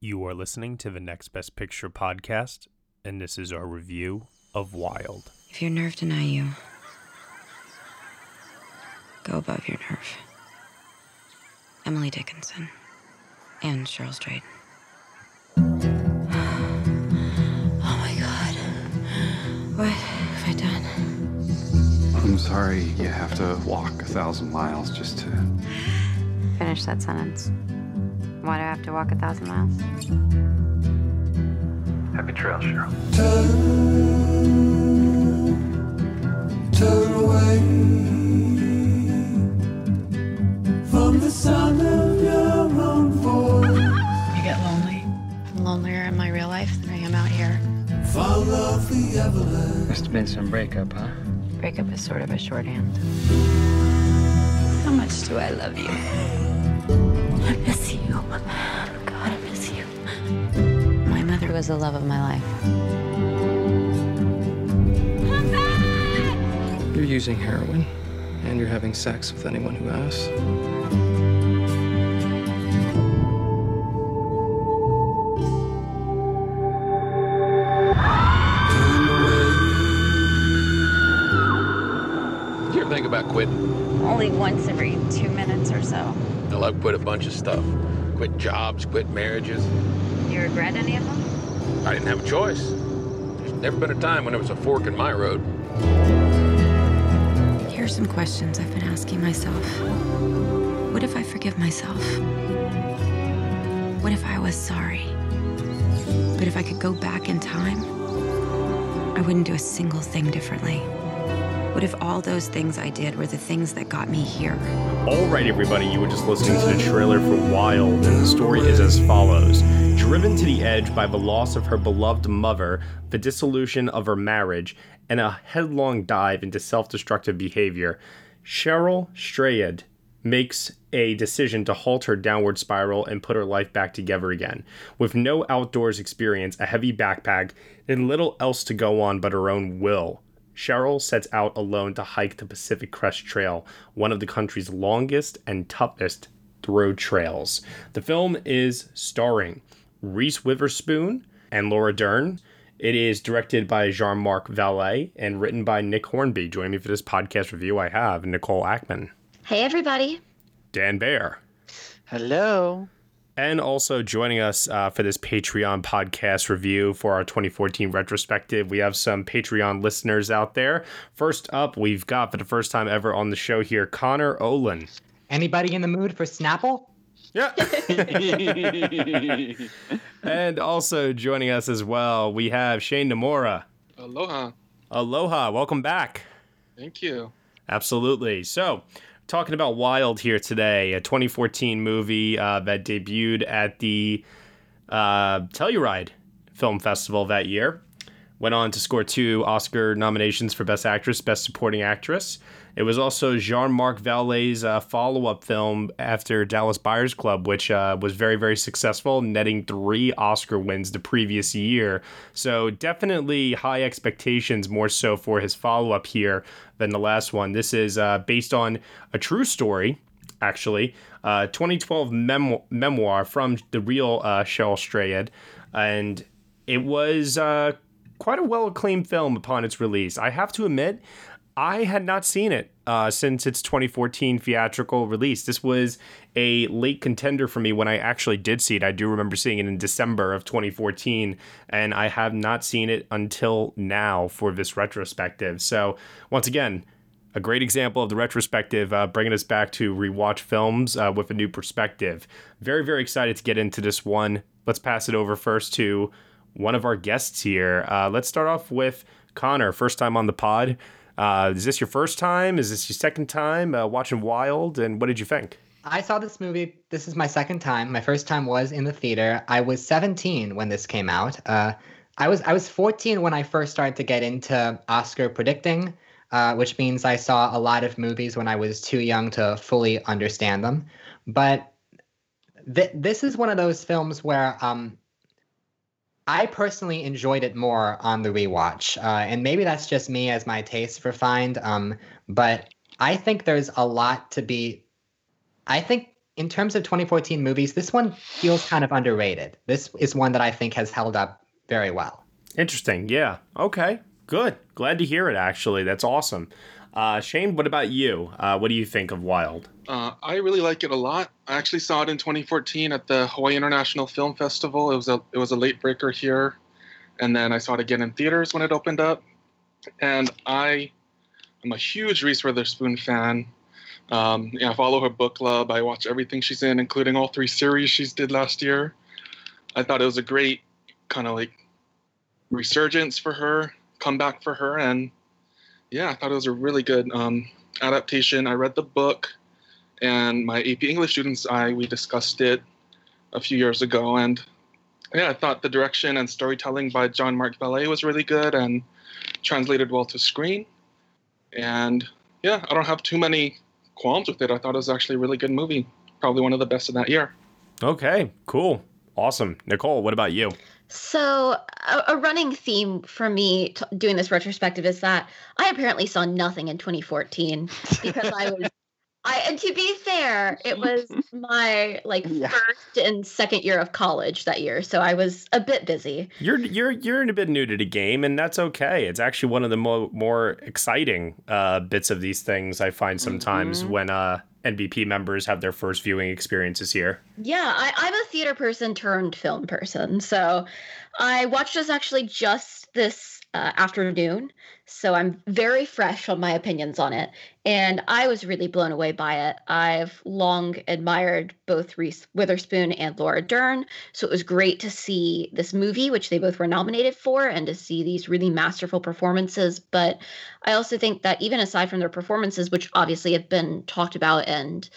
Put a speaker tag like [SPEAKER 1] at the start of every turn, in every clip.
[SPEAKER 1] You are listening to the Next Best Picture podcast, and this is our review of Wild.
[SPEAKER 2] If your nerve deny you, go above your nerve. Emily Dickinson and Cheryl Strayed. Oh my god. What have I done?
[SPEAKER 3] I'm sorry you have to walk a thousand miles just to.
[SPEAKER 2] Finish that sentence. Why do I have to walk a thousand miles?
[SPEAKER 3] Happy trails, Cheryl.
[SPEAKER 4] turn away from the sound of your own voice.
[SPEAKER 5] You get lonely. I'm lonelier in my real life than I am out here.
[SPEAKER 4] Follow the avalanche.
[SPEAKER 6] Must have been some breakup, huh?
[SPEAKER 2] Breakup is sort of a shorthand. How much do I love you? I miss you. God, I miss you. My mother was the love of my life.
[SPEAKER 6] You're using heroin, and you're having sex with anyone who asks.
[SPEAKER 7] You ever think about quitting?
[SPEAKER 8] Only once every two minutes or so.
[SPEAKER 7] Hell, I've quit a bunch of stuff. Quit jobs, quit marriages.
[SPEAKER 8] You regret any of them?
[SPEAKER 7] I didn't have a choice. There's never been a time when there was a fork in my road.
[SPEAKER 2] Here are some questions I've been asking myself. What if I forgive myself? What if I was sorry? But if I could go back in time, I wouldn't do a single thing differently. What if all those things I did were the things that got me here?
[SPEAKER 1] All right, everybody, you were just listening to the trailer for Wild, and the story is as follows. Driven to the edge by the loss of her beloved mother, the dissolution of her marriage, and a headlong dive into self destructive behavior, Cheryl Strayed makes a decision to halt her downward spiral and put her life back together again. With no outdoors experience, a heavy backpack, and little else to go on but her own will, Cheryl sets out alone to hike the Pacific Crest Trail, one of the country's longest and toughest road trails. The film is starring Reese Witherspoon and Laura Dern. It is directed by Jean Marc Vallée and written by Nick Hornby. Joining me for this podcast review, I have Nicole Ackman,
[SPEAKER 8] Hey, everybody.
[SPEAKER 1] Dan Bayer,
[SPEAKER 9] Hello.
[SPEAKER 1] And also joining us uh, for this Patreon podcast review for our 2014 retrospective. We have some Patreon listeners out there. First up, we've got for the first time ever on the show here, Connor Olen.
[SPEAKER 10] Anybody in the mood for Snapple?
[SPEAKER 1] Yeah. and also joining us as well, we have Cheyne Nomura.
[SPEAKER 9] Aloha.
[SPEAKER 1] Aloha, welcome back.
[SPEAKER 9] Thank you.
[SPEAKER 1] Absolutely. So, talking about Wild here today, a 2014 movie uh, that debuted at the uh, Telluride Film Festival that year. Went on to score two Oscar nominations for Best Actress, Best Supporting Actress. It was also Jean Marc Vallée's uh, follow up film after Dallas Buyers Club, which uh, was very, very successful, netting three Oscar wins the previous year. So, definitely high expectations more so for his follow up here than the last one. This is uh, based on a true story, actually, uh, 2012 memo- memoir from the real uh, Cheryl Strayed. And it was uh, quite a well acclaimed film upon its release. I have to admit, I had not seen it uh, since its 2014 theatrical release. This was a late contender for me when I actually did see it. I do remember seeing it in December of 2014, and I have not seen it until now for this retrospective. So, once again, a great example of the retrospective, uh, bringing us back to rewatch films uh, with a new perspective. Very, very excited to get into this one. Let's pass it over first to one of our guests here. Uh, let's start off with Connor, first time on the pod. Uh, is this your first time? Is this your second time uh, watching Wild? And what did you think?
[SPEAKER 10] I saw this movie. This is my second time. My first time was in the theater. I was 17 when this came out. Uh, I was I was 14 when I first started to get into Oscar predicting, uh, which means I saw a lot of movies when I was too young to fully understand them. But th- this is one of those films where um, I personally enjoyed it more on the rewatch, uh, and maybe that's just me as my taste refined. Um, but I think there's a lot to be. I think in terms of 2014 movies, this one feels kind of underrated. This is one that I think has held up very well.
[SPEAKER 1] Interesting. Yeah. Okay. Good. Glad to hear it, actually. That's awesome. Uh, Cheyne, what about you? Uh, what do you think of Wild?
[SPEAKER 9] Uh, I really like it a lot. I actually saw it in 2014 at the Hawaii International Film Festival. It was a it was a late breaker here, and then I saw it again in theaters when it opened up. And I am a huge Reese Witherspoon fan. Um, yeah, I follow her book club. I watch everything she's in, including all three series she's did last year. I thought it was a great kind of like resurgence for her, comeback for her, and yeah, I thought it was a really good um, adaptation. I read the book, and my AP English students, I we discussed it a few years ago, and yeah, I thought the direction and storytelling by John Mark Vallée was really good and translated well to screen. And yeah, I don't have too many qualms with it. I thought it was actually a really good movie, probably one of the best of that year.
[SPEAKER 1] Okay, cool, awesome. Nicole, what about you?
[SPEAKER 11] So, a, a running theme for me t- doing this retrospective is that I apparently saw nothing in 2014 because I was. I, and to be fair, it was my like
[SPEAKER 12] Yeah.
[SPEAKER 11] first and second year of college that year, so I was a bit busy.
[SPEAKER 1] You're you're you're a bit new to the game, and that's okay. It's actually one of the mo- more exciting uh, bits of these things I find sometimes
[SPEAKER 11] Mhm.
[SPEAKER 1] when uh, NBP members have their first viewing experiences here.
[SPEAKER 11] Yeah, I, I'm a theater person turned film person. So I watched this actually just this uh, afternoon. So I'm very fresh on my opinions on it. And I was really blown away by it. I've long admired both Reese Witherspoon and Laura Dern. So it was great to see this movie, which they both were nominated for, and to see these really masterful performances. But I also think that even aside from their performances, which obviously have been talked about and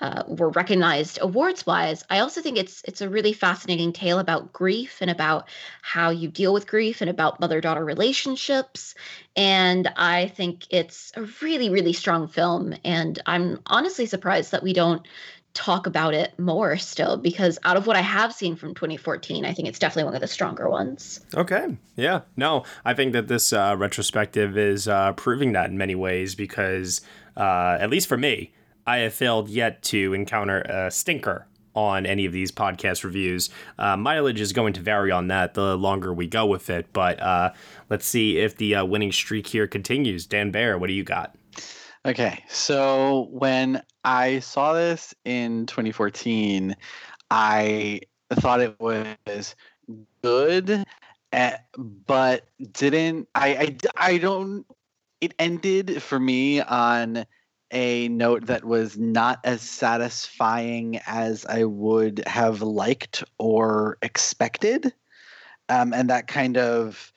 [SPEAKER 11] uh, were recognized awards wise i also think it's it's a really fascinating tale about grief and about how you deal with grief and about mother daughter relationships and i think it's a really really strong film and i'm honestly surprised that we don't talk about it more still because out of what i have seen from 2014 i think it's definitely one of the stronger ones
[SPEAKER 1] Okay. Yeah. No, I think that this uh, retrospective is uh, proving that in many ways because, uh, at least for me, I have failed yet to encounter a stinker on any of these podcast reviews. Uh, mileage is going to vary on that the longer we go with it, but uh, let's see if the uh, winning streak here continues. Dan Bayer, what do you got?
[SPEAKER 12] Okay, so when I saw this in 2014, I thought it was good, eh, but didn't. I? I don't. It ended for me on a note that was not as satisfying as I would have liked or expected, um, and that kind of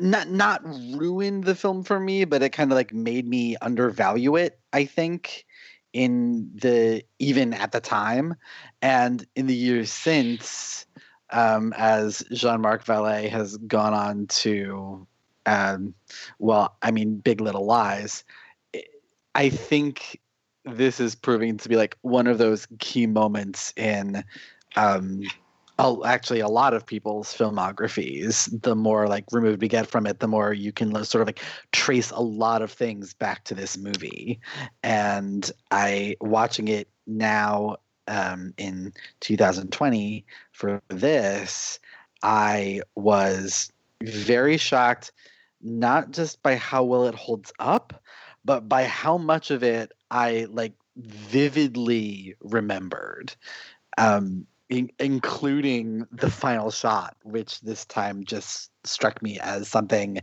[SPEAKER 12] not not ruined the film for me, but it kind of like made me undervalue it. I think in the even at the time, and in the years since, um, as Jean-Marc Vallée has gone on to, um, well, I mean, Big Little Lies. I- think this is proving to be like one of those key moments in um, actually a lot of people's filmographies. The more like removed we get from it the more you can sort of like trace a lot of things back to this movie. And i watching it now um, in 2020 for this i was very shocked not just by how well it holds up but by how much of it i like vividly remembered um, in- including the final shot, which this time just struck me as something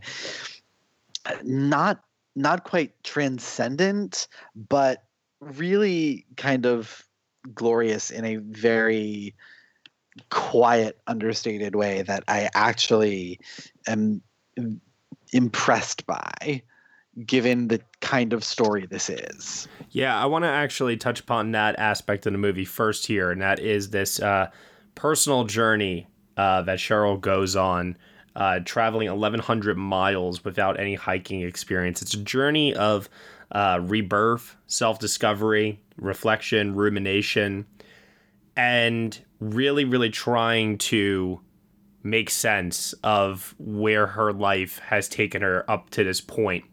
[SPEAKER 12] uh, not not quite transcendent, but really kind of glorious in a very quiet, understated way that I actually am impressed by, given the kind of story this is.
[SPEAKER 1] Yeah, I want to actually touch upon that aspect of the movie first here, and that is this uh, personal journey uh, that Cheryl goes on, uh, traveling 1,100 miles without any hiking experience. It's a journey of uh, rebirth, self discovery, reflection, rumination, and really, really trying to make sense of where her life has taken her up to this point.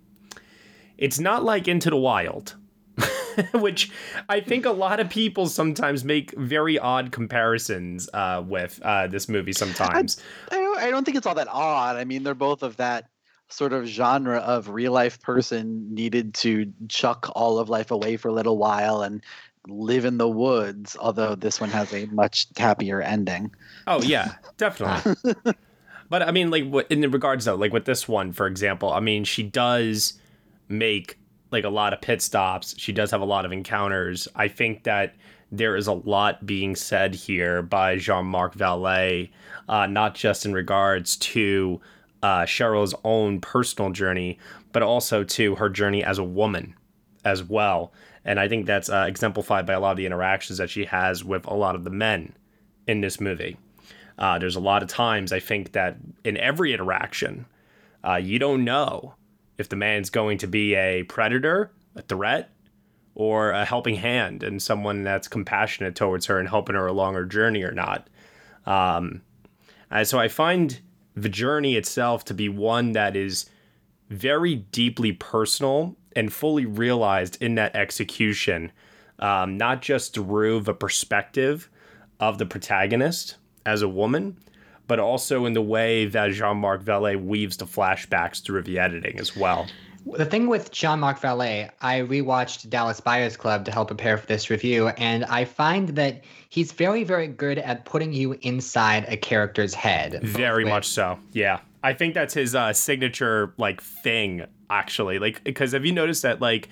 [SPEAKER 1] It's not like Into the Wild. which I think a lot of people sometimes make very odd comparisons uh, with uh, this movie sometimes.
[SPEAKER 12] I, I, don't, I don't think it's all that odd. I mean, they're both of that sort of genre of real life person needed to chuck all of life away for a little while and live in the woods although this one has a much happier ending
[SPEAKER 1] oh yeah definitely but i mean like in regards though like with this one for example i mean she does make like a lot of pit stops. She does have a lot of encounters. I think that there is a lot being said here by jean-marc vallée uh, not just in regards to uh, cheryl's own personal journey but also to her journey as a woman as well. And I think that's uh, exemplified by a lot of the interactions that she has with a lot of the men in this movie. Uh, there's a lot of times I think that in every interaction, uh, you don't know if the man's going to be a predator, a threat, or a helping hand and someone that's compassionate towards her and helping her along her journey or not. Um, and so I find the journey itself to be one that is very deeply personal and fully realized in that execution, um, not just through the perspective of the protagonist as a woman, but also in the way that Jean Marc Vallée weaves the flashbacks through the editing as well.
[SPEAKER 10] The thing with Jean Marc Vallée, I rewatched Dallas Buyers Club to help prepare for this review, and I find that he's very, very good at putting you inside a character's head.
[SPEAKER 1] Very much so. Yeah. I think that's his uh, signature like thing actually. Like because have you noticed that like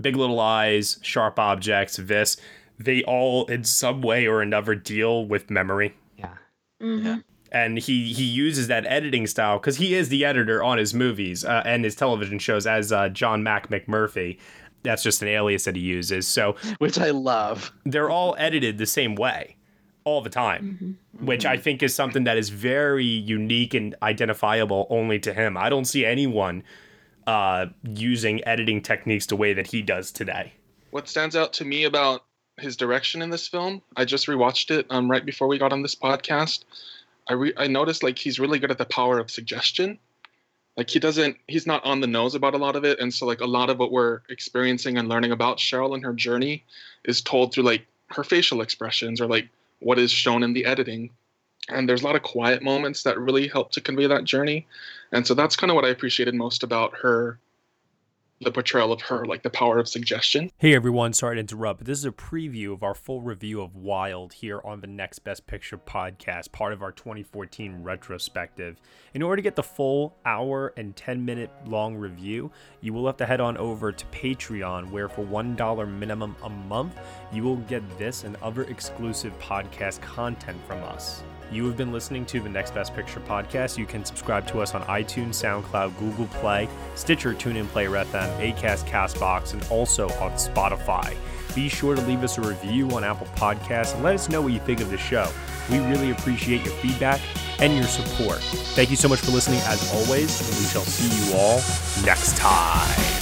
[SPEAKER 1] Big Little Lies, Sharp Objects, this they all in some way or another deal with memory.
[SPEAKER 10] Yeah.
[SPEAKER 11] Mm-hmm.
[SPEAKER 12] Yeah.
[SPEAKER 1] And he he uses that editing style because he is the editor on his movies uh, and his television shows as uh, John Mac McMurphy. That's just an alias that he uses. So
[SPEAKER 12] which I love.
[SPEAKER 1] They're all edited the same way all the time,
[SPEAKER 11] Mm-hmm.
[SPEAKER 1] which I think is something that is very unique and identifiable only to him. I don't see anyone uh, using editing techniques the way that he does today.
[SPEAKER 9] What stands out to me about his direction in this film, I just rewatched it um, right before we got on this podcast. I re- I noticed like he's really good at the power of suggestion. Like he doesn't, he's not on the nose about a lot of it, and so like a lot of what we're experiencing and learning about Cheryl and her journey is told through like her facial expressions or like what is shown in the editing. And there's a lot of quiet moments that really help to convey that journey. And so that's kind of what I appreciated most about her the portrayal of her, like the power of suggestion.
[SPEAKER 1] Hey everyone, sorry to interrupt, but this is a preview of our full review of Wild here on the Next Best Picture podcast, part of our 2014 retrospective. In order to get the full hour and 10 minute long review, you will have to head on over to Patreon, where for $1 minimum a month, you will get this and other exclusive podcast content from us. You have been listening to the Next Best Picture podcast. You can subscribe to us on iTunes, SoundCloud, Google Play, Stitcher, TuneIn, Player FM, Acast, Castbox, and also on Spotify. Be sure to leave us a review on Apple Podcasts and let us know what you think of the show. We really appreciate your feedback and your support. Thank you so much for listening as always, and we shall see you all next time.